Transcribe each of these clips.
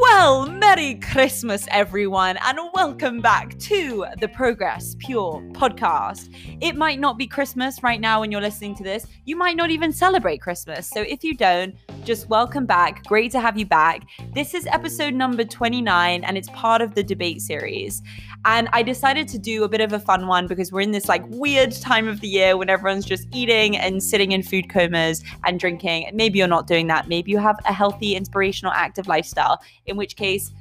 Well, Merry Christmas, everyone, and welcome back to the Progress Pure podcast. It might not be Christmas right now when you're listening to this. You might not even celebrate Christmas. So if you don't, just welcome back. Great to have you back. This is episode number 29, and it's part of the debate series. And I decided to do a bit of a fun one because we're in this like weird time of the year when everyone's just eating and sitting in food comas and drinking. Maybe you're not doing that. Maybe you have a healthy, inspirational, active lifestyle, in which case,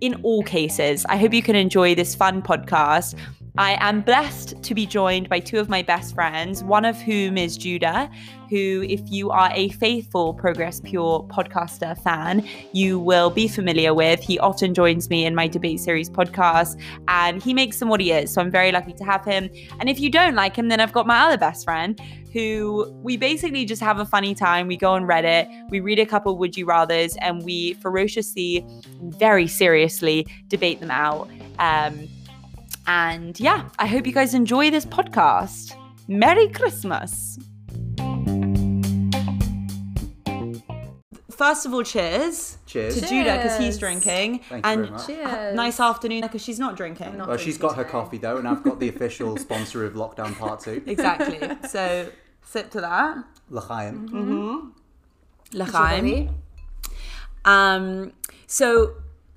in all cases, I hope you can enjoy this fun podcast. I am blessed to be joined by two of my best friends, one of whom is Judah, who, if you are a faithful Progress Pure podcaster fan, you will be familiar with. He often joins me in my debate series podcast and he makes some is. So I'm very lucky to have him. And if you don't like him, then I've got my other best friend who we basically just have a funny time. We go on Reddit, we read a couple would you rathers, and we ferociously, very seriously debate them out. Um, and yeah, I hope you guys enjoy this podcast. Merry Christmas. First of all, cheers. Cheers. To Judah because he's drinking. Thank you and very much. Cheers. nice afternoon because she's not drinking. not Well, she's drinking got her today. coffee though, and I've got the official sponsor of Lockdown Part Two, Exactly. so sip to that. L'chaim. Mm-hmm. L'chaim. Um, so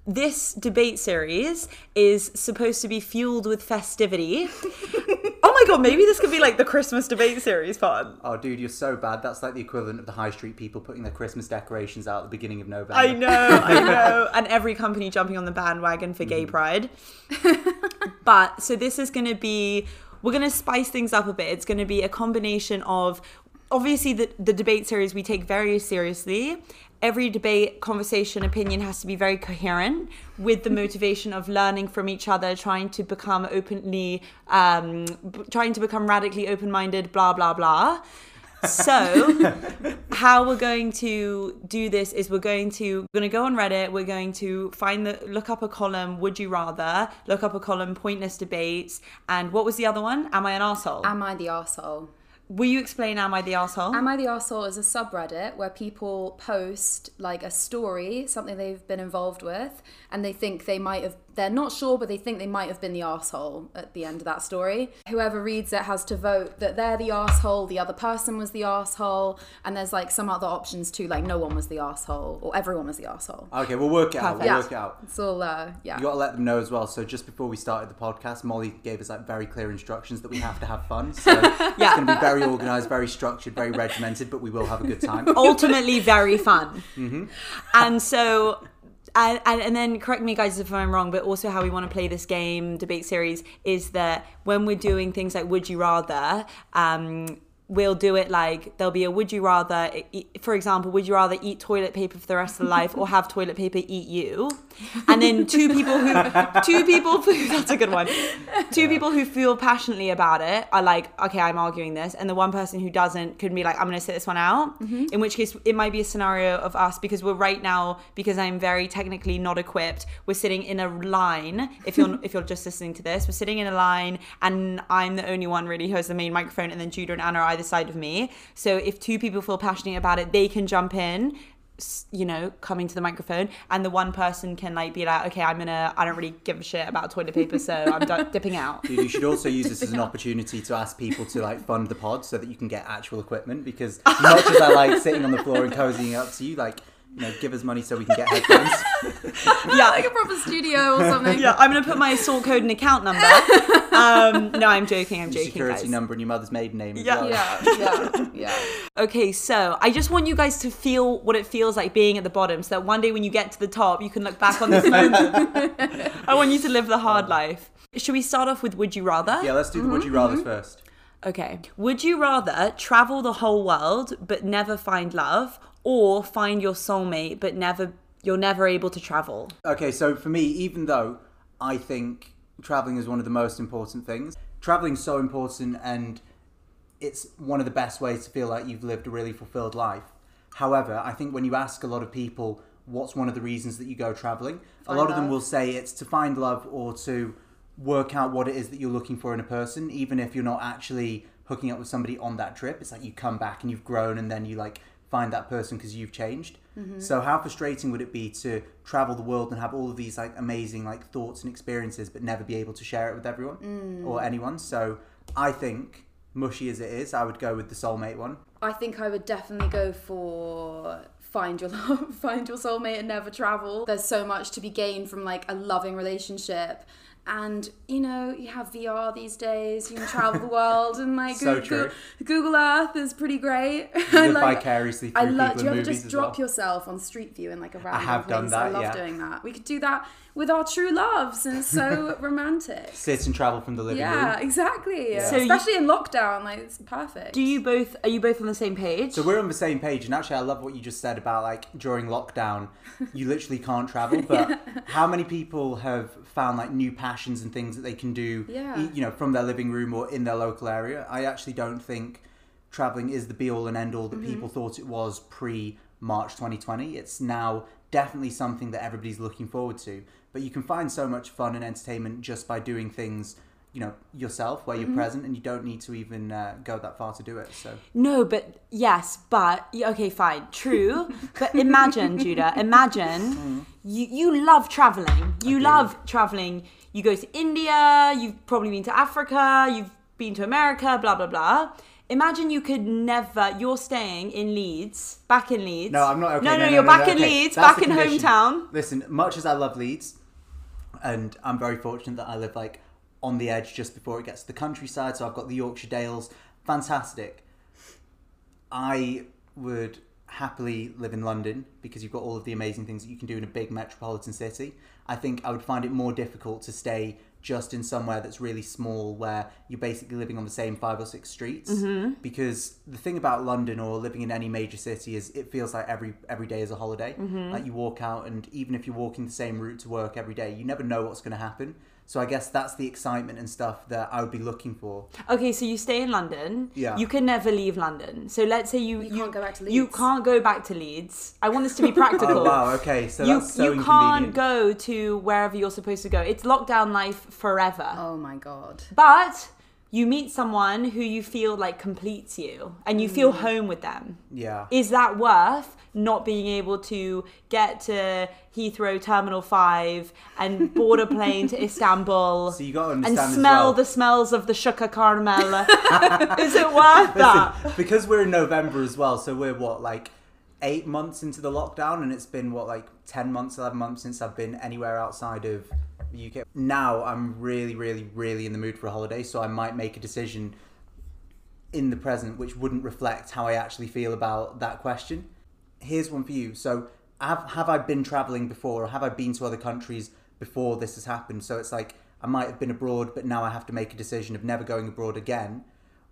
this debate series is supposed to be fueled with festivity. oh my god, maybe this could be like the Christmas debate series fun. Oh, dude, you're so bad. That's like the equivalent of the high street people putting their Christmas decorations out at the beginning of November. I know, I know. And every company jumping on the bandwagon for gay mm-hmm. pride. but so this is going to be, we're going to spice things up a bit. It's going to be a combination of, obviously, the, the debate series we take very seriously. Every debate, conversation, opinion has to be very coherent with the motivation of learning from each other, trying to become openly, um, b- trying to become radically open minded, blah, blah, blah. So, how we're going to do this is we're going to we're going to go on Reddit. We're going to find the look up a column. Would you rather look up a column pointless debates and what was the other one? Am I an asshole? Am I the arsehole? Will you explain? Am I the asshole? Am I the Asshole is a subreddit where people post like a story, something they've been involved with, and they think they might have, they're not sure, but they think they might have been the asshole at the end of that story. Whoever reads it has to vote that they're the asshole, the other person was the asshole, and there's like some other options too, like no one was the asshole or everyone was the asshole. Okay, we'll work it out. We'll Perfect. work it out. It's all, uh, yeah. You got to let them know as well. So just before we started the podcast, Molly gave us like very clear instructions that we have to have fun. So it's going to be very organised, very structured, very regimented, but we will have a good time. ultimately very fun. And so, and, and, and then correct me guys if I'm wrong, but also how we want to play this game, debate series, is that when we're doing things like Would You Rather, um, we'll do it like there'll be a would you rather for example would you rather eat toilet paper for the rest of your life or have toilet paper eat you? And then two people who two people who that's a good one. Two people who feel passionately about it are like okay i'm arguing this. And the one person who doesn't could be like i'm going to sit this one out. Mm-hmm. In which case it might be a scenario of us because we're right now because i'm very technically not equipped we're sitting in a line. If you're if you're just listening to this we're sitting in a line and i'm the only one really who has the main microphone and then judah and anna are either side of me. So if two people feel passionate about it they can jump in you know coming to the microphone and the one person can like be like okay i'm gonna i don't really give a shit about toilet paper so i'm done dipping out. Dude, you should also use this as an opportunity to ask people to like fund the pod so that you can get actual equipment because as much as I like sitting on the floor and cozying up to you, like you know, give us money so we can get headphones. yeah like a proper studio or something. yeah i'm gonna put my sort code and account number um no i'm joking i'm Your joking security guys. number and your mother's maiden name. As Yeah. well. Yeah, yeah, yeah. Okay, so I just want you guys to feel what it feels like being at the bottom so that one day when you get to the top, you can look back on this moment. I want you to live the hard life. Should we start off with Would You Rather? Yeah, let's do the would you rather first. Okay. Would you rather travel the whole world but never find love or find your soulmate but never you're never able to travel? Okay, so for me, even though I think traveling is one of the most important things, traveling's so important and it's one of the best ways to feel like you've lived a really fulfilled life. However, I think when you ask a lot of people what's one of the reasons that you go traveling, a Find lot of them will say it's to find love or to work out what it is that you're looking for in a person, even if you're not actually hooking up with somebody on that trip. It's like you come back and you've grown and then you like find that person because you've changed. Mm-hmm. So how frustrating would it be to travel the world and have all of these like amazing like thoughts and experiences, but never be able to share it with everyone Mm. or anyone? So I think, mushy as it is, I would go with the soulmate one. I think I would definitely go for find your love, find your soulmate and never travel. There's so much to be gained from like a loving relationship. And you know, you have VR these days. You can travel the world, and like So Google, true. Google Earth is pretty great. You I live like- vicariously through I love. in Do you ever just drop well. yourself on Street View in like a random have done place? I love yeah. doing that. We could do that with our true loves, and it's so romantic. Sit and travel from the living Yeah, room. exactly. Yeah. So you- Especially in lockdown, like it's perfect. Do you both are you both on the same page? So we're on the same page, and actually, I love what you just said about like during lockdown, you literally can't travel. But how many people have found like new passions and things that they can do, Yeah. you know, from their living room or in their local area? I actually don't think traveling is the be all and end all that people mm-hmm. thought it was pre March 2020. It's now definitely something that everybody's looking forward to. But you can find so much fun and entertainment just by doing things. You know yourself, where you're present, and you don't need to even uh, go that far to do it. So No, but yes, but okay, fine, true. but imagine, Judah, imagine you you love traveling. You love traveling. You go to India. You've probably been to Africa. You've been to America. Blah blah blah. Imagine you could never. You're staying in Leeds, back in Leeds. No, I'm not okay. No, no, no, you're no, back no, in okay. Leeds, That's back in condition. hometown. Listen, much as I love Leeds, and I'm very fortunate that I live like on the edge just before it gets to the countryside, so I've got the Yorkshire Dales. Fantastic. I would happily live in London because you've got all of the amazing things that you can do in a big metropolitan city. I think I would find it more difficult to stay just in somewhere that's really small where you're basically living on the same five or six streets mm-hmm. because the thing about London or living in any major city is it feels like every every day is a holiday mm-hmm. like you walk out and even if you're walking the same route to work every day you never know what's going to happen so I guess that's the excitement and stuff that I would be looking for Okay, so you stay in London. Yeah. You can never leave London. So let's say you You can't go back to Leeds. You Leeds. can't go back to Leeds. I want this to be practical. oh wow okay so you that's so you can't go to wherever you're supposed to go. It's lockdown life forever. Oh my god. But you meet someone who you feel like completes you and you Mm. feel home with them. yeah Is that worth not being able to get to Heathrow Terminal 5 and board a plane to Istanbul so you got to and smell as well. the smells of the shukka caramel? Is it worth that? Listen, because we're in November as well, so we're what like eight months into the lockdown, and it's been what like ten months, eleven months since I've been anywhere outside of the UK. Now I'm really, really, really in the mood for a holiday, so I might make a decision in the present which wouldn't reflect how I actually feel about that question. Here's one for you. So have have I been traveling before, or have I been to other countries before this has happened? So it's like I might have been abroad, but now I have to make a decision of never going abroad again.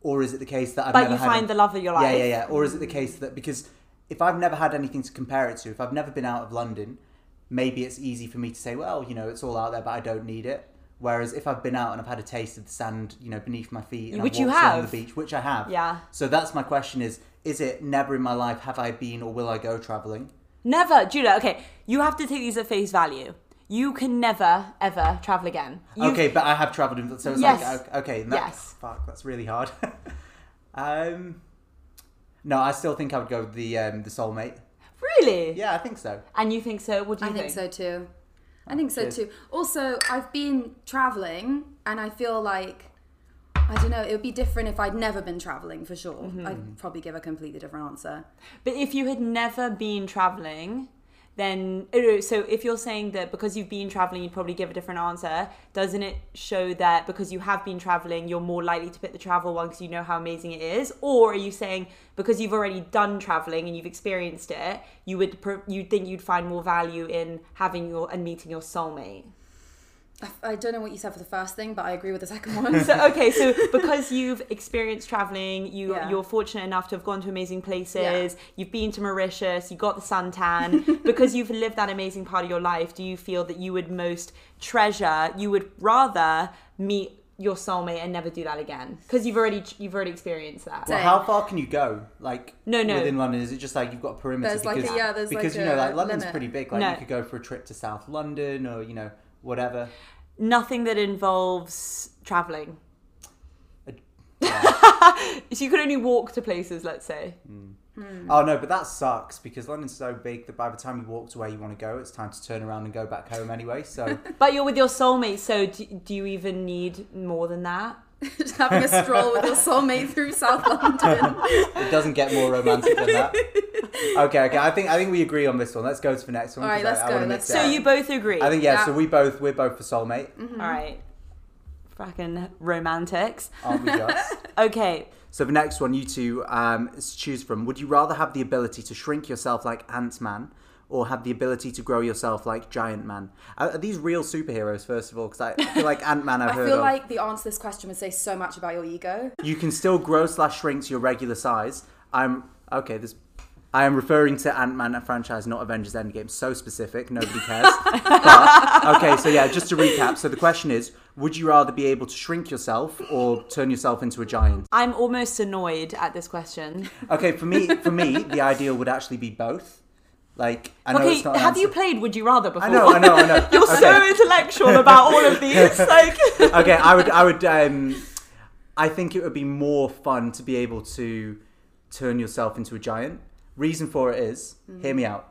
Or is it the case that I've But you find a- the love of your life? yeah, yeah, yeah. Or is it the case that because if I've never had anything to compare it to, if I've never been out of London, maybe it's easy for me to say, well, you know, it's all out there, but I don't need it. Whereas if I've been out and I've had a taste of the sand, you know, beneath my feet, and Which I've you walked have. the beach, which I have. Yeah. So that's my question: is is it never in my life have I been or will I go traveling? Never, Julia. Okay, you have to take these at face value. You can never ever travel again. You- okay, but I have travelled, in, so it's Yes. like okay, that, Yes. fuck, that's really hard. um, no, I still think I would go with the um, the soulmate. Really? Yeah, I think so. And you think so? What do you I think so too. I think so Cheers. too. Also, I've been traveling and I feel like I don't know, it would be different if I'd never been traveling for sure. Mm-hmm. I'd probably give a completely different answer. But if you had never been traveling, then oh, so if you're saying that because you've been traveling, you'd probably give a different answer. Doesn't it show that because you have been traveling, you're more likely to pick the travel one because you know how amazing it is? Or are you saying because you've already done traveling and you've experienced it, you would pr- you think you'd find more value in having your and meeting your soulmate? I, I don't know what you said for the first thing, but I agree with the second one. So okay, so because you've experienced traveling, you Yeah. you're fortunate enough to have gone to amazing places. Yeah. You've been to Mauritius. You got the suntan. because you've lived that amazing part of your life, do you feel that you would most treasure? You would rather meet your soulmate and never do that again because you've already you've already experienced that. Well, Same. how far can you go? Like No, no. within London, is it just like you've got a perimeter? There's like a- because, yeah, there's because like you know, a like London's limit. pretty big. Like No. you could go for a trip to South London or you know whatever. Nothing that involves traveling. Yeah. So you could only walk to places, let's say. Hmm. Hmm. Oh no, but that sucks because London's so big that by the time you walk to where you want to go, it's time to turn around and go back home anyway. So But you're with your soulmate, so do, do you even need more than that? Just having a stroll with your soulmate through South London. it doesn't get more romantic than that. Okay, okay. I think I think we agree on this one. Let's go to the next one. All right, 'cause I- let's I go, wanna let's So you both agree. I think yeah, Yeah. So we both we're both for soulmate, Mm-hmm. All right. Fucking romantics. aren't we, Just? Okay. So the next one, you two um, choose from. Would you rather have the ability to shrink yourself like Ant Man, or have the ability to grow yourself like Giant Man? Are, are these real superheroes? First of all, because I, I feel like Ant Man I've I heard feel of. like the answer to this question would say so much about your ego. You can still grow slash shrink to your regular size. I'm okay. This I am referring to Ant Man franchise, not Avengers Endgame. So specific, nobody cares. but, okay, so yeah, just to recap. So the question is: Would you rather be able to shrink yourself or turn yourself into a giant? I'm almost annoyed at this question. Okay, for me, for me, the ideal would actually be both. Like, I know Okay, it's not. have you played Would You Rather before? I know, I know, I know. You're okay. so intellectual about all of these. Like, okay, I would, I would, um, I think it would be more fun to be able to turn yourself into a giant. Reason for it is, hear me out.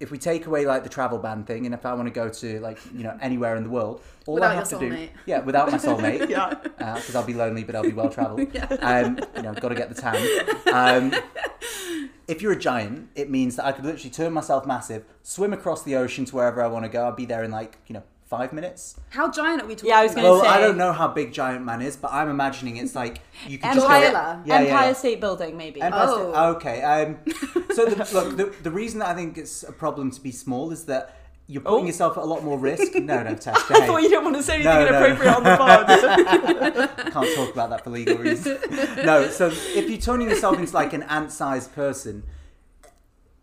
If we take away like the travel ban thing, and if I want to go to like you know anywhere in the world, all Without I have to do, soulmate. yeah, without my soulmate, Yeah. because I'll be lonely, but I'll be well travelled. Um, you know, got to get the tan. Um, if you're a giant, it means that I could literally turn myself massive, swim across the ocean to wherever I want to go. I'd be there in like you know five minutes. How giant are we talking Yeah, I was gonna about? Well, I don't know how big Giant Man is, but I'm imagining it's like you can just Empire, go. Yeah, yeah, Empire yeah. State Building, maybe. Empire State- Oh. okay. Um, so the, look, the, the reason that I think it's a problem to be small is that you're putting Oh. yourself at a lot more risk. No, no, Tess, I thought you didn't want to say anything No, no. inappropriate on the pod. Can't talk about that for legal reasons. No, so if you're turning yourself into like an ant-sized person,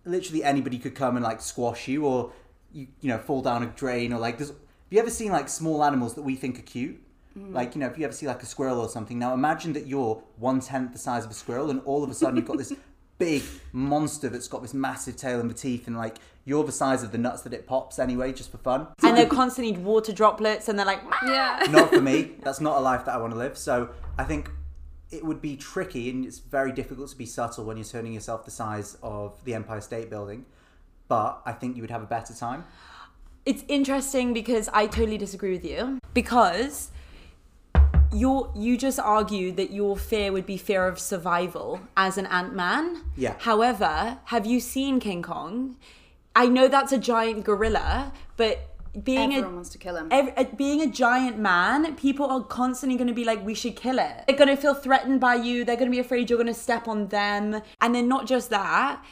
literally anybody could come and like squash you, or you you know fall down a drain, or like there's. Have you ever seen like small animals that we think are cute? Mm. Like you know, if you ever see like a squirrel or something. Now imagine that you're one tenth the size of a squirrel, and all of a sudden you've got this big monster that's got this massive tail and the teeth, and like you're the size of the nuts that it pops anyway, just for fun. and they're constantly water droplets, and they're like, Yeah. not for me. That's not a life that I want to live. So I think it would be tricky and it's very difficult to be subtle when you're turning yourself the size of the Empire State Building. But I think you would have a better time. It's interesting because I totally disagree with you because you you just argued that your fear would be fear of survival as an Ant Man. Yeah. However, have you seen King Kong? I know that's a giant gorilla, but being Everyone a wants to kill him. ev- uh, being a giant man, people are constantly going to be like, we should kill it. They're going to feel threatened by you. They're going to be afraid you're going to step on them. And then not just that,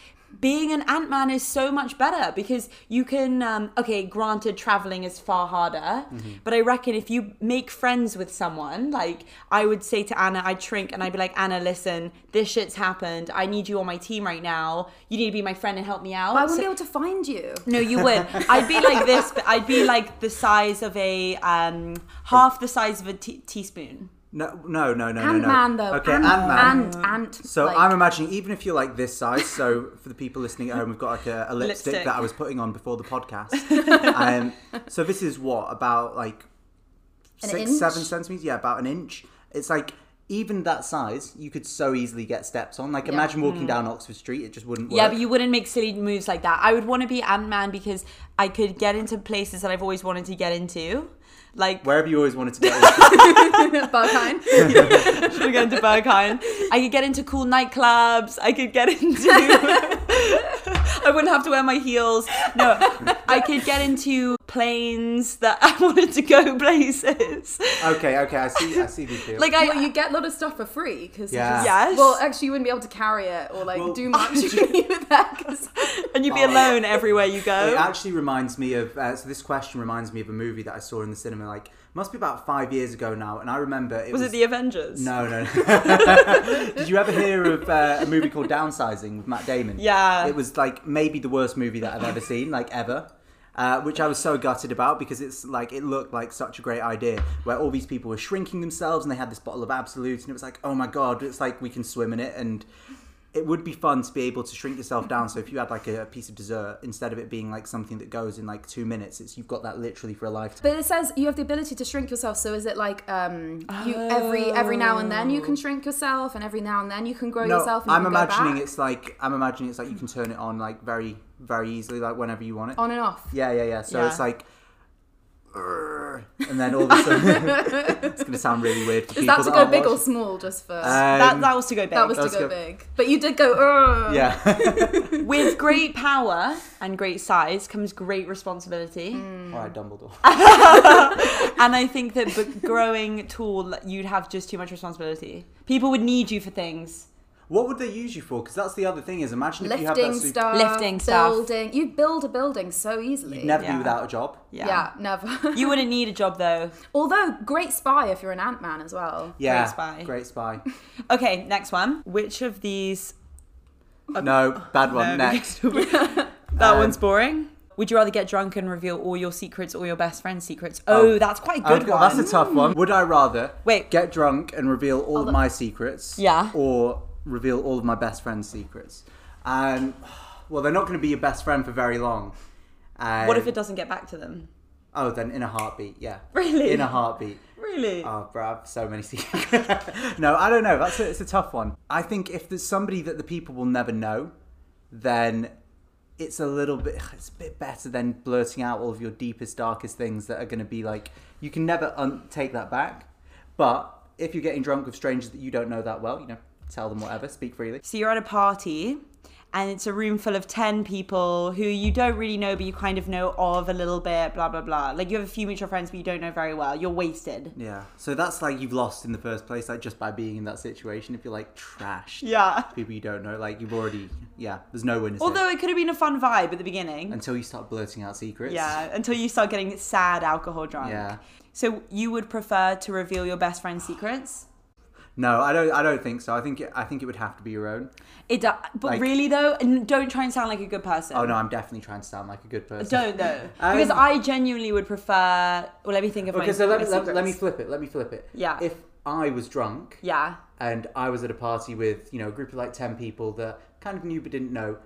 being an Ant Man is so much better because you can, um, okay, granted, traveling is far harder, but I reckon if you make friends with someone, like I would say to Anna, I'd shrink and I'd be like, Anna, listen, this shit's happened. I need you on my team right now. You need to be my friend and help me out. I wouldn't So- be able to find you. no, you would. I'd be like this, but I'd be like the size of a um, half the size of a te- teaspoon. No, no, no, no, no, Ant no. Man though. Okay, Ant Ant Man. Ant Ant. So like- I'm imagining, even if you're like this size, so for the people listening at home, we've got like a, a lipstick, Lipstick. that I was putting on before the podcast. um, so this is what about like An six, inch? seven centimeters? Yeah, about an inch. It's like even that size, you could so easily get steps on. Like imagine walking down Oxford Street, it just wouldn't work. Yeah, but you wouldn't make silly moves like that. I would want to be Ant Man because I could get into places that I've always wanted to get into. Like, Wherever you always wanted to get. into. Berghain. should I get into Berghain? I could get into cool nightclubs. I could get into. I wouldn't have to wear my heels. No, I could get into planes that I wanted to go places. okay, okay, I see. I see the appeal. Like I, well, you get a lot of stuff for free because Yeah. Yes. Well, actually, you wouldn't be able to carry it or like Well- do much with that. 'cause- and you'd be alone everywhere you go. It actually reminds me of. Uh, so this question reminds me of a movie that I saw in the cinema. Like must be about five years ago now, and I remember it Was was. it the Avengers? no, no. no. Did you ever hear of uh, a movie called Downsizing with Matt Damon? Yeah. It was like maybe the worst movie that I've ever seen, like ever. Uh, which I was so gutted about because it's like it looked like such a great idea where all these people were shrinking themselves and they had this bottle of Absolut and it was like oh my god it's like we can swim in it and it would be fun to be able to shrink yourself down. So if you had like a, piece of dessert, instead of it being like something that goes in like two minutes, it's you've got that literally for a lifetime. But it says you have the ability to shrink yourself. So is it like um, you every every now and then you can shrink yourself, and every now and then you can grow No, yourself? And you I'm can go imagining back? it's like I'm imagining it's like you can turn it on like very very easily, like whenever you want it. on and off. Yeah, yeah, yeah. So Yeah. it's like. And then all of a sudden, it's going to sound really weird for Is people that to that go aren't big or small? Just for that, Um, that was to go big. that was to let's go go- big, but you did go. Ugh. Yeah. With great power and great size comes great responsibility. Mm. All right, Dumbledore. And I think that growing tall, you'd have just too much responsibility. People would need you for things. What would they use you for? Because that's the other thing is, imagine if you have Lifting that super, stuff, Lifting stuff. building. You build a building so easily. you'd never Yeah. be without a job. Yeah. Yeah, never. You wouldn't need a job though. Although great spy if you're an Ant Man as well. Yeah, Great spy. Great spy. Okay, next one. Which of these? no, bad one. No, Next. that Um, one's boring. Would you rather get drunk and reveal all your secrets or your best friend's secrets? Oh, Oh. that's quite a good Okay, one. That's a tough one. Would I rather Wait. get drunk and reveal all of my secrets? Yeah. Or reveal all of my best friend's secrets? And well, they're not going to be your best friend for very long. Um, what if it doesn't get back to them? Oh, then in a heartbeat, yeah. Really? In a heartbeat. Really? Oh, bro, I have so many secrets. no, I don't know. That's a, it's a tough one. I think if there's somebody that the people will never know, then it's a little bit it's a bit better than blurting out all of your deepest, darkest things that are going to be like you can never un- take that back. But if you're getting drunk with strangers that you don't know that well, you know, tell them whatever, speak freely. So you're at a party and it's a room full of 10 people who you don't really know, but you kind of know of a little bit, blah, blah, blah. Like you have a few mutual friends, but you don't know very well. You're wasted. Yeah. So that's like you've lost in the first place, like just by being in that situation. If you're like trashed, Yeah. people you don't know, like you've already, yeah, there's no winners. Although it could have been a fun vibe at the beginning. until you start blurting out secrets. Yeah, until you start getting sad alcohol drunk. Yeah. So you would prefer to reveal your best friend's secrets? No, I don't. I don't think so. I think it, I think it would have to be your own. It do- but Like- really though, and don't try and sound like a good person. Oh no, I'm definitely trying to sound like a good person. Don't though, Um, because I genuinely would prefer. Well, let me think of my. Okay, so let me my let, let me flip it. Let me flip it. Yeah. If I was drunk Yeah. and I was at a party with you know a group of like ten people that kind of knew but didn't know,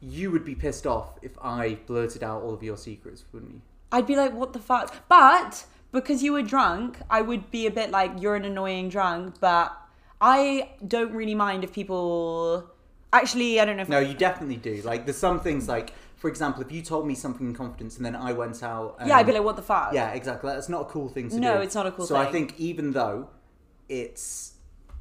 you would be pissed off if I blurted out all of your secrets, wouldn't you? I'd be like, what the fuck? But because you were drunk, I would be a bit like, you're an annoying drunk, but I don't really mind if people. Actually, I don't know if. No, you definitely do. Like there's some things like, for example, if you told me something in confidence and then I went out. And, yeah, I'd be like, what the fuck? Yeah, exactly. That's not a cool thing to do. No, it's not a cool thing. so I think even though it's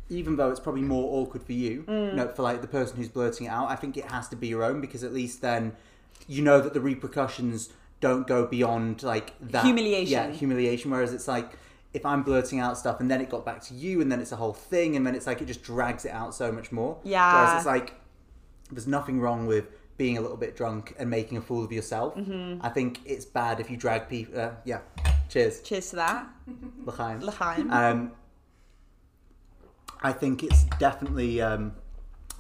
even though it's probably more awkward for you, Mm. you know, for like the person who's blurting it out, I think it has to be your own because at least then you know that the repercussions don't go beyond like that Humiliation. Yeah, humiliation. Whereas it's like if I'm blurting out stuff and then it got back to you and then it's a whole thing and then it's like it just drags it out so much more. Yeah. Whereas it's like there's nothing wrong with being a little bit drunk and making a fool of yourself. Mm-hmm. I think it's bad if you drag people. Uh, yeah. Cheers. Cheers to that. L'chaim. L'chaim. Um, I think it's definitely um,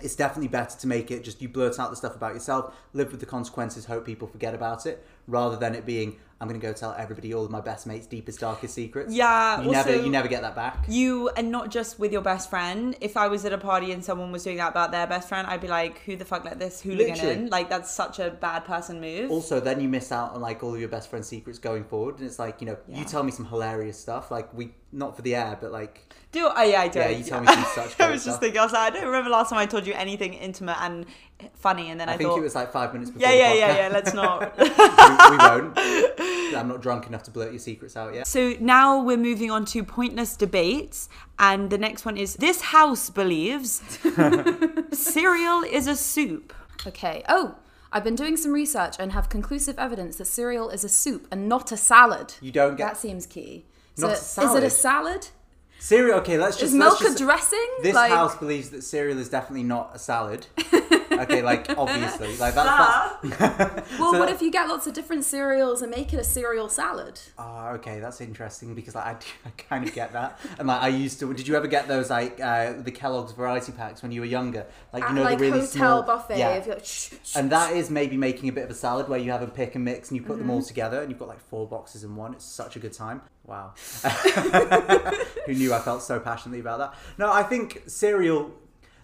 it's definitely better to make it just you blurt out the stuff about yourself, live with the consequences, hope people forget about it, rather than it being I'm going to go tell everybody all of my best mates' deepest, darkest secrets. Yeah, you never also- you never get that back. You and not just with your best friend. If I was at a party and someone was doing that about their best friend, I'd be like, "Who the fuck let this hooligan Literally. in?" Like that's such a bad person move. Also, then you miss out on like all of your best friend's secrets going forward, and it's like you know Yeah. you tell me some hilarious stuff, like we not for the air, but like do oh yeah, I do. Yeah, you tell me some such I was just thinking. I was like, I don't remember last time I told you anything intimate and funny, and then I, I, think thought, it was like five minutes before. yeah, the yeah, yeah, yeah. Let's not. we, we won't. I'm not drunk enough to blurt your secrets out yet. So now we're moving on to pointless debates, and the next one is: This house believes cereal is a soup. Okay. Oh, I've been doing some research and have conclusive evidence that cereal is a soup and not a salad. You don't get That seems key. Not a salad. is it a salad? Cereal. Okay, let's just Is milk let's just, a dressing? This Like- house believes that cereal is definitely not a salad. okay, like obviously, like that's. that's Well, so what that- if you get lots of different cereals and make it a cereal salad? Oh, okay, that's interesting because like, I, do- I kind of get that. And like I used to. Did you ever get those like uh, the Kellogg's variety packs when you were younger? Like you At, know like the really hotel small buffet. Yeah. If you're like, shh, shh, And that is maybe making a bit of a salad where you have a pick and mix and you put them Mm-hmm. all together and you've got like four boxes in one. It's such a good time. Wow. Who knew I felt so passionately about that? No, I think cereal.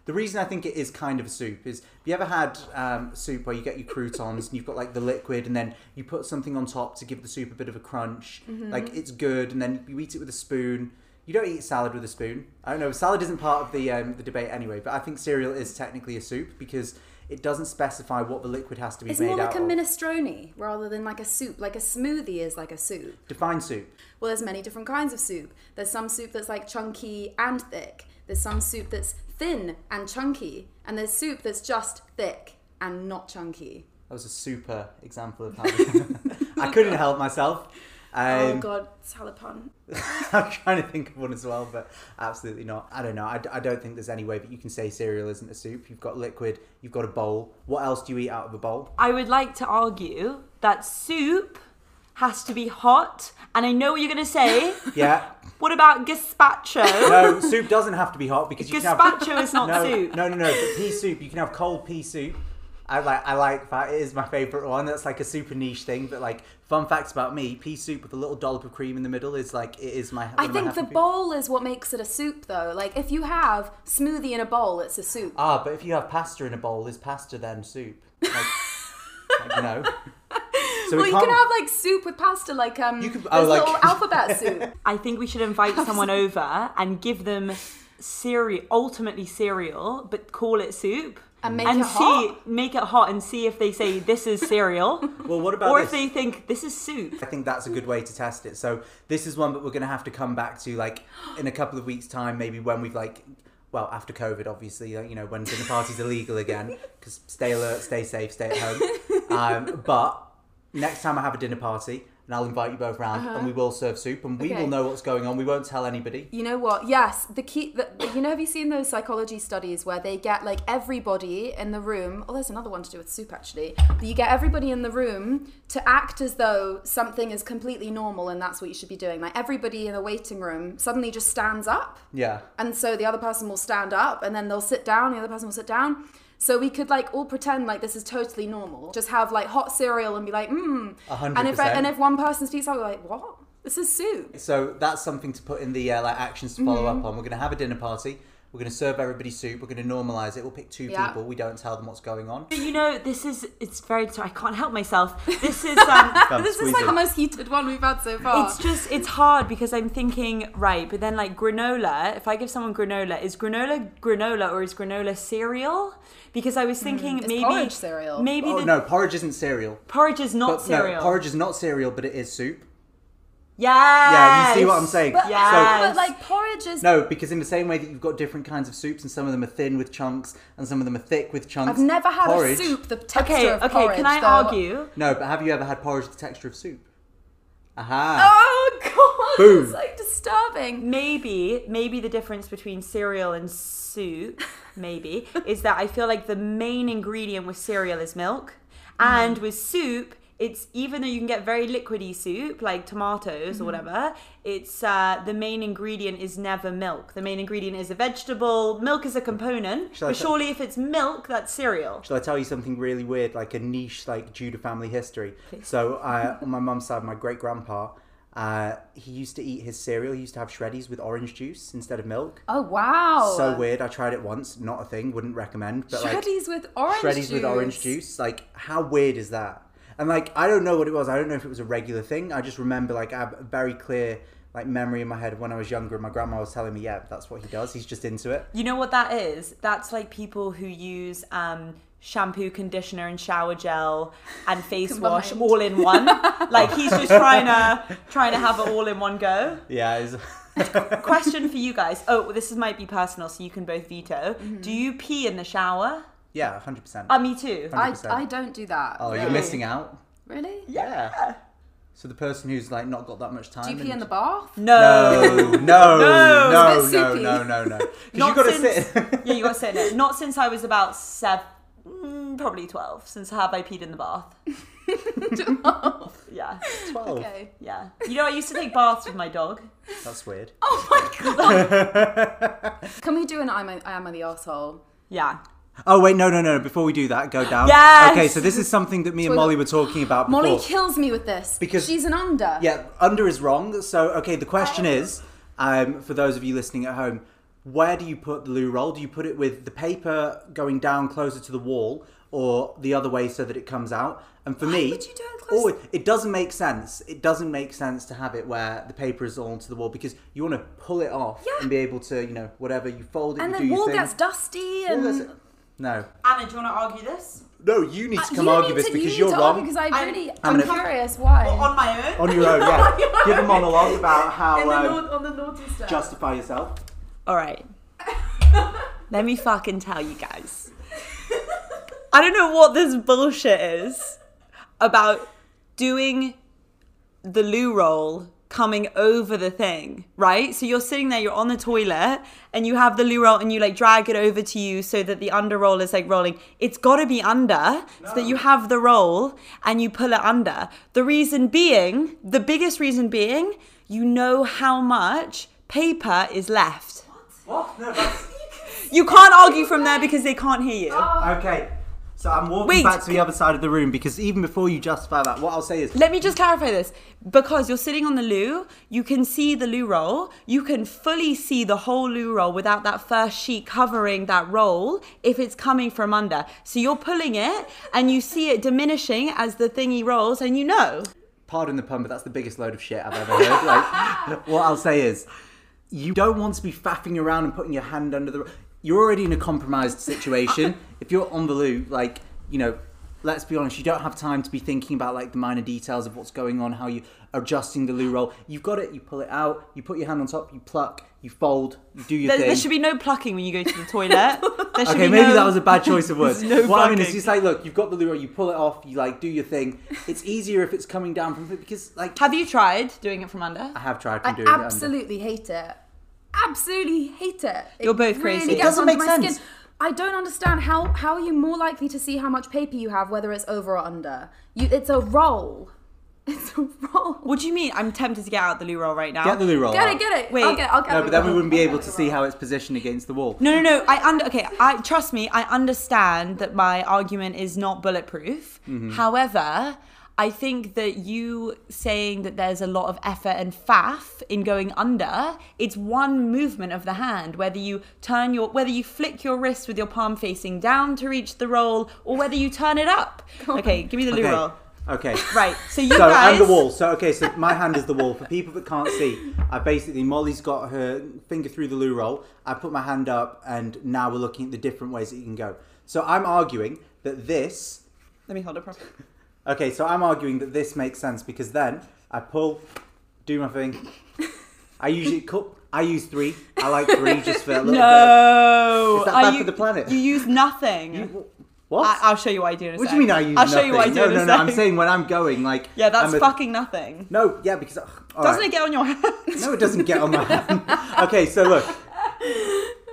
The reason I think it is kind of a soup is: have you ever had um, soup where you get your croutons and you've got like the liquid, and then you put something on top to give the soup a bit of a crunch? Mm-hmm. Like it's good, and then you eat it with a spoon. You don't eat salad with a spoon. I don't know. Salad isn't part of the um, the debate anyway, but I think cereal is technically a soup because it doesn't specify what the liquid has to be It's made more like a of. minestrone rather than like a soup. Like a smoothie is like a soup. Define soup. Well, there's many different kinds of soup. There's some soup that's like chunky and thick. There's some soup that's thin and chunky. And there's soup that's just thick and not chunky. That was a super example of how I couldn't help myself. Oh Um, god, salad pun. I'm trying to think of one as well, but absolutely not. I don't know. I, I don't think there's any way that you can say cereal isn't a soup. You've got liquid, you've got a bowl. What else do you eat out of a bowl? I would like to argue that soup has to be hot, and I know what you're going to say. Yeah. what about gazpacho? No, soup doesn't have to be hot because you can have Gazpacho is not no, soup. No, no, no. But pea soup, you can have cold pea soup. I like I like that. It is my favourite one. That's like a super niche thing. But like fun facts about me, pea soup with a little dollop of cream in the middle is like it is my. I of my think the foods. bowl is what makes it a soup though. Like if you have smoothie in a bowl, it's a soup. Ah, but if you have pasta in a bowl, is pasta then soup? Like, like, no. So well, we you can't. have like soup with pasta, like um, You could- there's oh, like- little alphabet soup. I think we should invite someone over and give them cereal, ultimately cereal, but call it soup. And make and it see, hot. make it hot, and see if they say this is cereal, well, what about or this? if they think this is soup. I think that's a good way to test it. So this is one that we're going to have to come back to, like in a couple of weeks' time, maybe when we've like, well, after COVID, obviously, like, you know, when dinner parties are legal again. Because stay alert, stay safe, stay at home. Um, but next time I have a dinner party, and I'll invite you both round, and we will serve soup, and we Uh-huh. Okay. will know what's going on. We won't tell anybody. You know what? Yes, the key. The, you know, have you seen those psychology studies where they get like everybody in the room? Oh, there's another one to do with soup actually. You get everybody in the room to act as though something is completely normal and that's what you should be doing. Like everybody in the waiting room suddenly just stands up, Yeah. and so the other person will stand up, and then they'll sit down. The other person will sit down. So we could like all pretend like this is totally normal. Just have like hot cereal and be like, mmm. And if and if one person speaks up, we're like, what? This is soup. So that's something to put in the uh, like actions to follow Mm-hmm. up on. We're going to have a dinner party. We're going to serve everybody soup. We're going to normalize it. We'll pick two Yeah. people. We don't tell them what's going on. You know, this is it's very. Sorry, I can't help myself. This is um, Come, this is like it. the most heated one we've had so far. It's just it's hard because I'm thinking right, but then like granola. If I give someone granola, is granola granola or is granola cereal? Because I was thinking Mm, maybe porridge cereal. Maybe Oh the no, porridge isn't cereal. porridge is not But cereal. no, porridge is not cereal, but it is soup. Yes. Yeah, you see what I'm saying? But, Yes. but like porridge is. No, because in the same way that you've got different kinds of soups, and some of them are thin with chunks, and some of them are thick with chunks. I've never had porridge, a soup the texture Okay, of okay. porridge. Can I though. argue? No, but have you ever had porridge with the texture of soup? Aha. Oh god, Boom. it's like disturbing. Maybe, maybe the difference between cereal and soup, maybe, is that I feel like the main ingredient with cereal is milk, and mm. with soup, it's even though you can get very liquidy soup like tomatoes or whatever, it's uh, the main ingredient is never milk. The main ingredient is a vegetable. Milk is a component, Shall but tell- surely if it's milk, that's cereal. Shall I tell you something really weird, like a niche, like Judah family history? So, uh, on my mum's side, my great grandpa, uh, he used to eat his cereal. He used to have shreddies with orange juice instead of milk. Oh wow. So weird. I tried it once. Not a thing. Wouldn't recommend. But like Shreddies with orange shreddies juice. with orange juice. Like, how weird is that? And like, I don't know what it was. I don't know if it was a regular thing. I just remember like I have a very clear like memory in my head when I was younger. and My grandma was telling me, yeah, that's what he does. He's just into it. You know what that is? That's like people who use um, shampoo, conditioner, and shower gel and face wash all in one. like he's just trying to trying to have it all in one go. Yeah. It's, Question for you guys. Oh, this is, might be personal, so you can both veto. Do you pee in the shower? Yeah, hundred percent. Uh, me too. I, 100%. I don't do that. Oh, you're Really? missing out. Really? Yeah. So the person who's like not got that much time. Do you pee and- in the bath? No. No, no, no, no, It's a bit no, soupy. no, no, no. 'Cause you Not got to since, sit. yeah, you got to sit in it. Not since I was about seven, mm, probably twelve. Since have I peed in the bath? Yeah, Twelve. Okay. yeah. You know, I used to take baths with my dog. That's weird. Oh my god. Can we do an I'm a, I am a the asshole? Yeah. Oh wait, no, no, no. Before we do that, go down. Yes! Okay, so this is something that me and Molly were talking about before. Molly kills me with this Because- she's an under. Yeah, under is wrong. So okay, the question is, um, for those of you listening at home, where do you put the loo roll? Do you put it with the paper going down closer to the wall, or the other way so that it comes out? And for me, would you do it close- oh, it, doesn't make sense. It doesn't make sense to have it where the paper is all onto the wall because you want to pull it off Yeah. and be able to, you know, whatever you fold it, And you the do your wall thing. gets dusty and. gets- No, Anna, do you want to argue this? no, you need to Uh, come you argue need this to, you because need you're to wrong. argue because I I'm- really, I'm I'm, gonna- curious why. On my own? on your own, yeah. Give a monologue about how In the um, nau- on the naughty stuff. justify yourself. All right. Let me fucking tell you guys. I don't know what this bullshit is about doing the loo roll coming over the thing, right? So you're sitting there, you're on the toilet, and you have the loo roll and you like drag it over to you so that the under roll is like rolling. It's got to be under so that you have the roll and you pull it under. The reason being, the biggest reason being, you know how much paper is left. What? No. You can't argue from there because they can't hear you. Okay, so I'm walking Wait. back to the other side of the room because even before you justify that, what I'll say is Let me just clarify this. Because you're sitting on the loo, you can see the loo roll. You can fully see the whole loo roll without that first sheet covering that roll if it's coming from under. So you're pulling it and you see it diminishing as the thingy rolls and you know. pardon the pun, but that's the biggest load of shit I've ever heard. Like, what I'll say is, you don't want to be faffing around and putting your hand under the. You're already in a compromised situation. if you're on the loo, like you know, let's be honest, you don't have time to be thinking about like the minor details of what's going on, how you are adjusting the loo roll. You've got it. You pull it out. You put your hand on top. You pluck. You fold. You do your There, thing. there should be no plucking when you go to the toilet. There Okay, be maybe no- that was a bad choice of words. No what I mean is just like, look, you've got the loo roll, you pull it off, you like do your thing. It's easier if it's coming down from because like Have you tried doing it from under? I have tried from I doing it. under. absolutely hate it. Absolutely hate it. You're It both crazy. It doesn't make sense. Skin. I don't understand how how are you more likely to see how much paper you have, whether it's over or under. You, it's a roll. It's a roll. What do you mean? I'm tempted to get out the loo roll right now. Get the loo roll. Get out. it, get it. Wait. I'll get. I'll get No, but then we wouldn't be able to see how it's positioned against the wall. No, no, no. I under okay. I trust me. I understand that my argument is not bulletproof. Mm-hmm. However, I think that you saying that there's a lot of effort and faff in going under, it's one movement of the hand. Whether you turn your, whether you flick your wrist with your palm facing down to reach the roll, or whether you turn it up. Okay, give me the loo Okay. roll. Okay. Right. So you So guys. I'm the wall. So okay, so my hand is the wall. For people that can't see, I basically Molly's got her finger through the loo roll. I put my hand up, and now we're looking at the different ways that you can go. So I'm arguing that this. Let me hold it properly. Okay, so I'm arguing that this makes sense because then I pull, do my thing. I usually cut. I use three. I like three just for a little bit No. Is that Are bad you- for the planet? You use nothing. You, what? I, I'll show you what I do in a what do you mean I use I'll nothing? show you what I do no, in a no, no. I'm saying when I'm going, like. Yeah, that's a- fucking nothing. No, yeah, because. ugh, Doesn't right. it get on your hand? No, it doesn't get on my hand. okay, so look.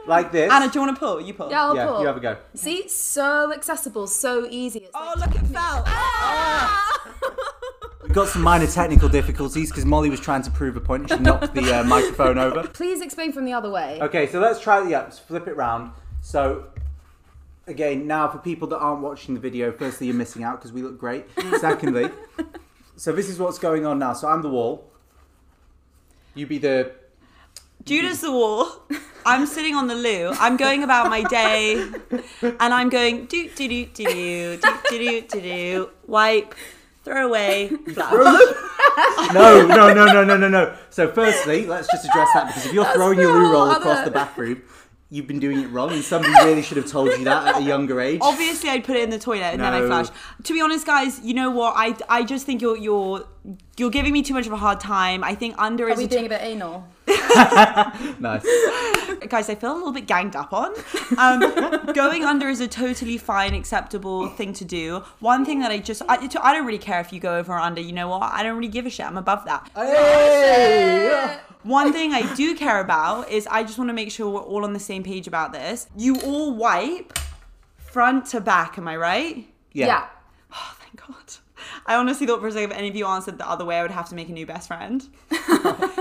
Like this. Anna, do you want to pull? You pull. Yeah, I'll yeah, pull. you have a go. See, so accessible, so easy. It's Oh, like- look, it fell. We've got some minor technical difficulties because Molly was trying to prove a point and she knocked the uh, microphone over. Please explain from the other way. Okay, so let's try the ups. Flip it round. So, again, now for people that aren't watching the video, firstly, you're missing out because we look great. Secondly, so this is what's going on now. So I'm the wall. You be the. Judah's the wall. I'm sitting on the loo. I'm going about my day, and I'm going do do do do do do do do do wipe, throw away, flush. No, no, no, no, no, no, no. So, firstly, let's just address that because if you're That's throwing your loo roll whole across other- the bathroom, you've been doing it wrong, and somebody really should have told you that at a younger age. Obviously, I'd put it in the toilet and then I No. flash. To be honest, guys, you know what? I I just think you're you're you're giving me too much of a hard time. I think under Are is we a being a bit anal? Nice. guys, I feel a little bit ganged up on. Um, going under is a totally fine, acceptable thing to do. One thing that I just, I, I don't really care if you go over or under. You know what? I don't really give a shit. I'm above that. Hey! One thing I do care about is I just want to make sure we're all on the same page about this. You all wipe front to back, am I right? Yeah. Oh, thank God. I honestly thought for a second if any of you answered the other way, I would have to make a new best friend.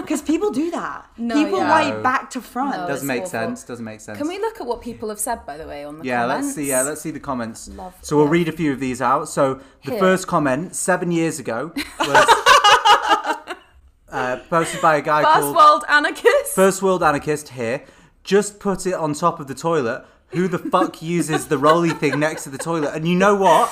Because people do that. No, people yeah. wipe No. back to front. No. Doesn't it's make awful. sense. Doesn't make sense. Can we look at what people have said, by the way, on the Yeah, comments? let's see. Yeah, let's see the comments. Love so we'll that. read a few of these out. So the Here. first comment seven years ago was uh, posted by a guy First called world anarchist. First World Anarchist here. just put it on top of the toilet. Who the fuck uses the rolly thing next to the toilet? And you know what?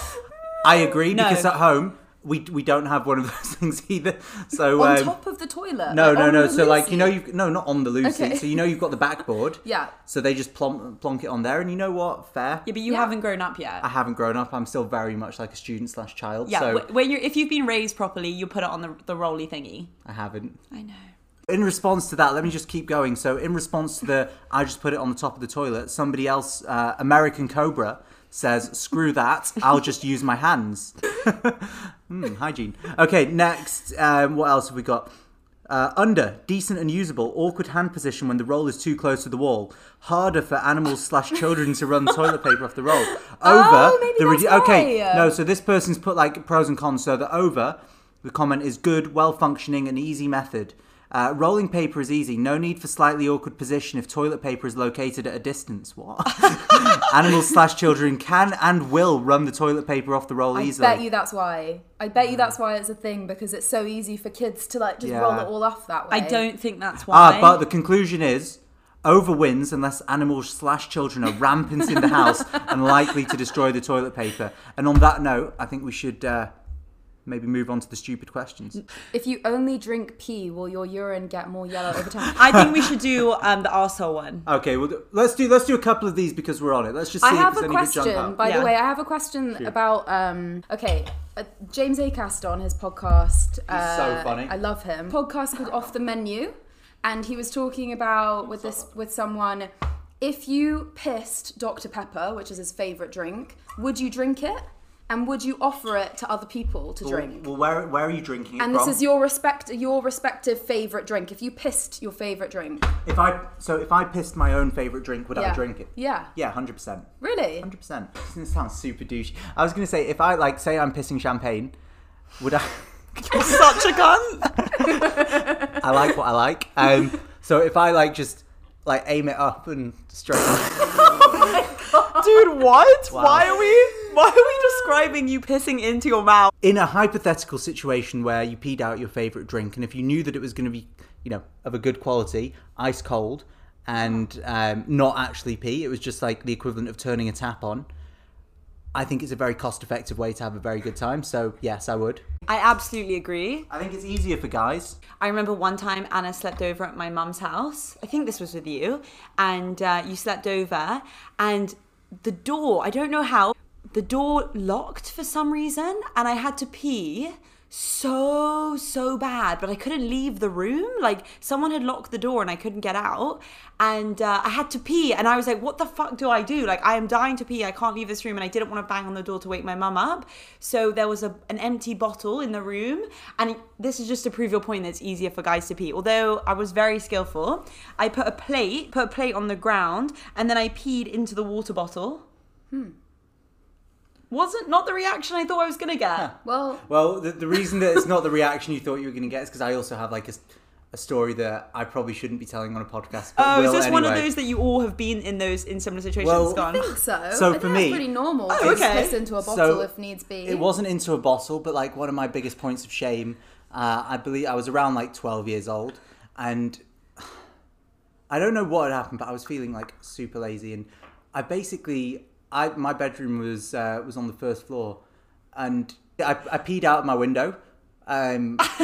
I agree No. because at home we we don't have one of those things either. So On um, top of the toilet. no, like no, no. the So like you know you no not on the Lucy. Okay. So you know you've got the backboard. Yeah. So they just plonk, plonk it on there, and you know what? Fair. Yeah, but you Yeah. haven't grown up yet. I haven't grown up. I'm still very much like a student slash child. yeah, so when you're if you've been raised properly, you put it on the the rolly thingy. I haven't. I know. In response to that, let me just keep going. So, in response to the I just put it on the top of the toilet, somebody else, uh, American Cobra, says, screw that, I'll just use my hands. Hmm, hygiene. Okay, next, um, what else have we got? Uh, under, decent and usable, awkward hand position when the roll is too close to the wall. Harder for animals slash children to run toilet paper off the roll. Over, Oh, the redu- okay, no, so this person's put like pros and cons. So the over, the comment is good, well functioning, and easy method. Uh, rolling paper is easy. No need for slightly awkward position if toilet paper is located at a distance. What? Animals slash children can and will run the toilet paper off the roll I easily. I bet you that's why. I bet you that's why it's a thing because it's so easy for kids to like just Yeah. roll it all off that way. I don't think that's why. Ah, but the conclusion is over wins unless animals slash children are rampant in the house and likely to destroy the toilet paper. And on that note, I think we should uh, maybe move on to the stupid questions. If you only drink pee, will your urine get more yellow over time? I think we should do um, the arsehole one. Okay, well, let's do let's do a couple of these because we're on it. Let's just see I have if a there's any that jump question, out. by Yeah. the way. I have a question about. Um, okay, uh, James Acaster on his podcast. Uh, so funny. I love him. Podcast called Off the Menu, and he was talking about with this with someone. If you pissed Dr Pepper, which is his favorite drink, would you drink it? And would you offer it to other people to drink? Well, where where are you drinking it And from? this is your respect, your respective favorite drink. If you pissed your favorite drink, If I so if I pissed my own favorite drink, would I yeah, drink it? Yeah, Yeah, hundred percent. really. Hundred percent. This sounds super douchey. I was gonna say if I like say I'm pissing champagne, would I? You're such a cunt. I like what I like. Um, so if I like just like aim it up and straight. Dude, what? Wow. Why are we why are we describing you pissing into your mouth? in a hypothetical situation where you peed out your favorite drink, and if you knew that it was going to be, you know, of a good quality, ice cold, and um, not actually pee, it was just like the equivalent of turning a tap on. I think it's a very cost-effective way to have a very good time. So yes, I would. I absolutely agree. I think it's easier for guys. I remember one time Anna slept over at my mum's house. I think this was with you, and uh, you slept over, and the door, I don't know how, the door locked for some reason, and I had to pee so, so bad, but I couldn't leave the room. Like, someone had locked the door and I couldn't get out, and uh, I had to pee, and I was like, what the fuck do I do? Like, I am dying to pee, I can't leave this room, and I didn't want to bang on the door to wake my mum up. So there was a, an empty bottle in the room, and this is just to prove your point that it's easier for guys to pee. Although I was very skillful, I put a plate, put a plate on the ground, and then I peed into the water bottle. Wasn't not the reaction I thought I was gonna get. Well, Well, the, the reason that it's not the reaction you thought you were going to get is because I also have like a story that I probably shouldn't be telling on a podcast. But Oh, is will this one of those that you all have been in those in similar situations? Well- gone. I think so. So I think for that's me- pretty normal. Oh, to okay. piss into a bottle So, if needs be. It wasn't into a bottle, but like one of my biggest points of shame. Uh, I believe I was around like 12 years old, and I don't know what had happened, but I was feeling like super lazy, and I basically, I my bedroom was uh, was on the first floor, and I, I peed out of my window. Um,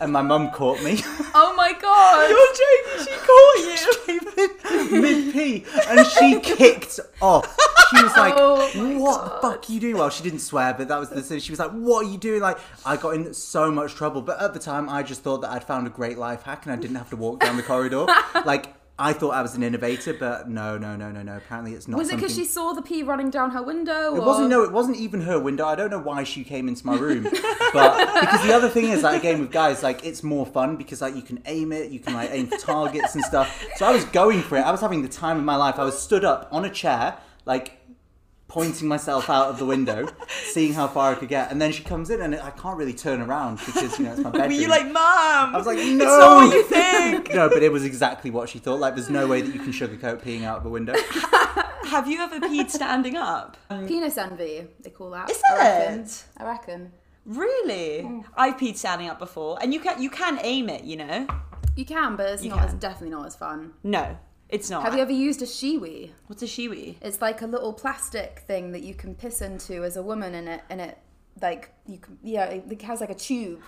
and my mum caught me. Oh my god! You're joking. She caught you. mid pee, and she kicked off. She was like, Oh "What the fuck are you doing?" Well, she didn't swear, but that was the. thing. She was like, "What are you doing?" Like, I got in so much trouble, but at the time, I just thought that I'd found a great life hack, and I didn't have to walk down the corridor. Like, I thought I was an innovator, but no, no, no, no, no. Apparently, it's not. Was it because something- she saw the pee running down her window? It or- wasn't. No, it wasn't even her window. I don't know why she came into my room, but because the other thing is, like, game with guys, like, it's more fun because like you can aim it, you can like aim for targets and stuff. So I was going for it. I was having the time of my life. I was stood up on a chair, like pointing myself out of the window, seeing how far I could get, and then she comes in, and I can't really turn around because you know it's my bedroom. Were you like, "Mom"? I was like, no. It's not what you think. no, but it was exactly what she thought. Like, there's no way that you can sugarcoat peeing out of a window. Have you ever peed standing up? Penis envy, they call that. Is I reckon. it? I reckon. Really? Mm. I've peed standing up before, and you can you can aim it, you know. You can, but it's You not. It's can. definitely not as fun. No, it's not. Have you ever used a Shewee? What's a Shewee? It's like a little plastic thing that you can piss into as a woman, and it and it like you can yeah it has like a tube.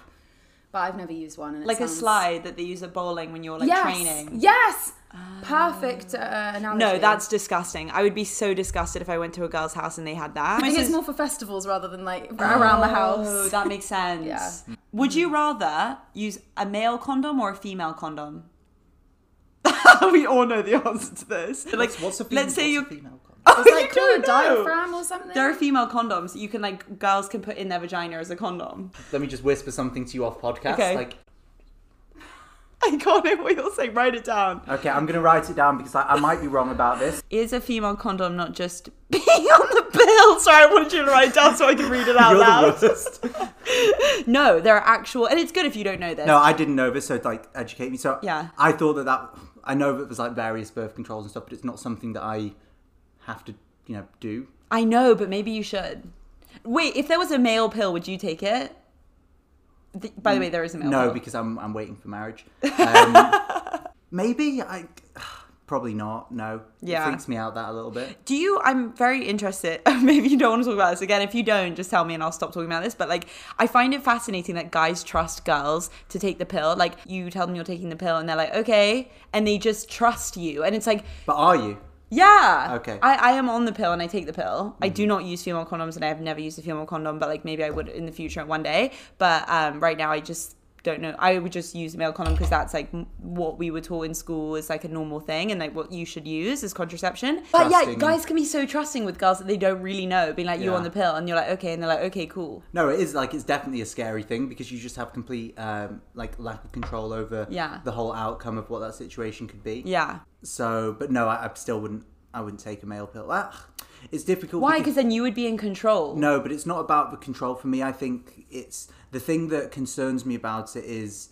But I've never used one. Like a slide that they use at bowling when you're like yes, training. Yes, perfect uh, analogy. No, that's disgusting. I would be so disgusted if I went to a girl's house and they had that. I think it's more for festivals rather than like around the house. Oh, that makes sense. Yeah. Would you rather use a male condom or a female condom? we all know the answer to this. Like, What's, what's a let's say you. what's a female condom? Oh, It's like called a don't know. diaphragm or something. There are female condoms you can like girls can put in their vagina as a condom. Let me just whisper something to you off podcast. Okay. Like, I can't know what you're saying. Write it down. okay, I'm gonna write it down because I, I might be wrong about this. Is a female condom not just being on the pill? Sorry, I wanted you to write it down so I can read it out You're loud. the worst. No, there are actual, and it's good if you don't know this. No, I didn't know this, so like educate me. So Yeah. I thought that that I know that there's like various birth controls and stuff, but it's not something that I have to you know do. I know, but maybe you should. Wait, if there was a male pill, would you take it? Th- By the way, there is a male No, pill. because I'm I'm waiting for marriage. Um, maybe I probably not. No, Yeah. it freaks me out that a little bit. Do you? I'm very interested. Maybe you don't want to talk about this again. If you don't, just tell me and I'll stop talking about this. But like, I find it fascinating that guys trust girls to take the pill. Like, you tell them you're taking the pill and they're like, okay. And they just trust you. And it's like, But are you? yeah. Okay. I, I am on the pill and I take the pill. I do not use female condoms and I have never used a female condom, but like maybe I would in the future one day. But um, right now I just don't know. I would just use male condom because that's like m- what we were taught in school is like a normal thing and like what you should use is contraception. But yeah, Trusting. guys can be so trusting with girls that they don't really know, being like, you're Yeah. on the pill and you're like, okay. And they're like, okay, cool. No, it is like it's definitely a scary thing because you just have complete um, like lack of control over Yeah. the whole outcome of what that situation could be. Yeah. So, but no, I, I still wouldn't. I wouldn't take a male pill. Ah, it's difficult. Why? Because then you would be in control. No, but it's not about the control for me. I think it's the thing that concerns me about it is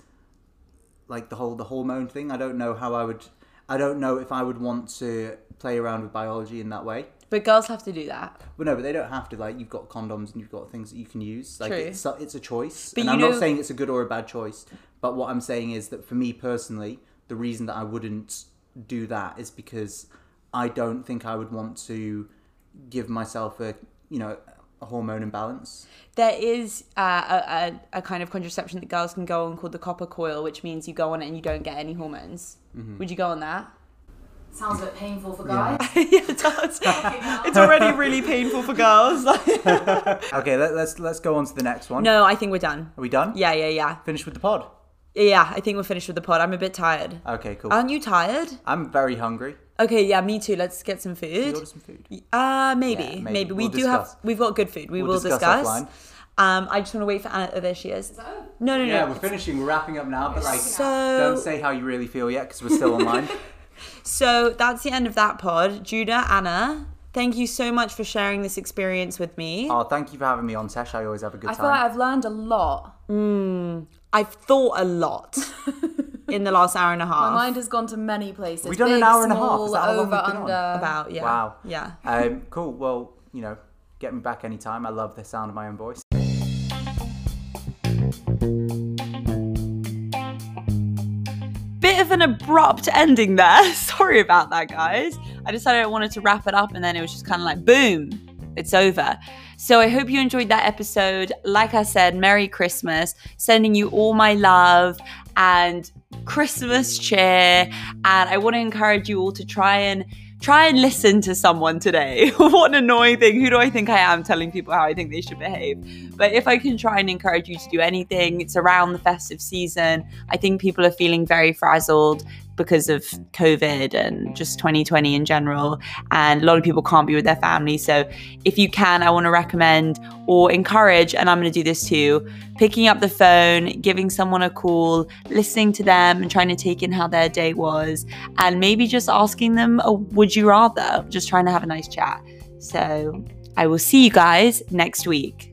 like the whole the hormone thing. I don't know how I would. I don't know if I would want to play around with biology in that way. But girls have to do that. Well, no, but they don't have to. Like you've got condoms and you've got things that you can use. Like True. it's a, it's a choice. But and I'm know- not saying it's a good or a bad choice. But what I'm saying is that for me personally, the reason that I wouldn't do that is because I don't think I would want to give myself a you know a hormone imbalance. There is uh, a, a, a kind of contraception that girls can go on called the copper coil, which means you go on it and you don't get any hormones. Mm-hmm. Would you go on that? Sounds a bit painful for guys. yeah, it does. it's already really painful for girls. Okay, let, let's let's go on to the next one. no, I think we're done. Are we done? Yeah, yeah, yeah. Finished with the pod. Yeah, I think we're finished with the pod. I'm a bit tired. Okay, cool. Aren't you tired? I'm very hungry. Okay, yeah, me too. Let's get some Can we food. order some food? Uh, maybe, Yeah, maybe. maybe. We We'll do discuss. have. We've got good food. We We'll will discuss discuss. offline. Um, I just want to wait for Anna. Oh, there she is. No, no, no. Yeah, we're finishing. We're wrapping up now. But like, So- don't say how you really feel yet because we're still online. So that's the end of that pod. Judah, Anna, thank you so much for sharing this experience with me. Oh, thank you for having me on, Tesh. I always have a good I time. feel like I've learned a lot. I've thought a lot in the last hour and a half. My mind has gone to many places. We've done an hour and a half. Is that how long over, we've been on? under. about yeah. Wow. Yeah. um, cool. Well, you know, get me back anytime. I love the sound of my own voice. Bit of an abrupt ending there. Sorry about that, guys. I decided I wanted to wrap it up and then it was just kind of like boom, it's over. So I hope you enjoyed that episode. Like I said, Merry Christmas. Sending you all my love and Christmas cheer. And I want to encourage you all to try and try and listen to someone today. what an annoying thing. Who do I think I am telling people how I think they should behave? But if I can try and encourage you to do anything, it's around the festive season. I think people are feeling very frazzled because of COVID and just 2020 in general. And a lot of people can't be with their family. So if you can, I want to recommend or encourage, and I'm going to do this too, picking up the phone, giving someone a call, listening to them and trying to take in how their day was, and maybe just asking them a would you rather, just trying to have a nice chat. So I will see you guys next week.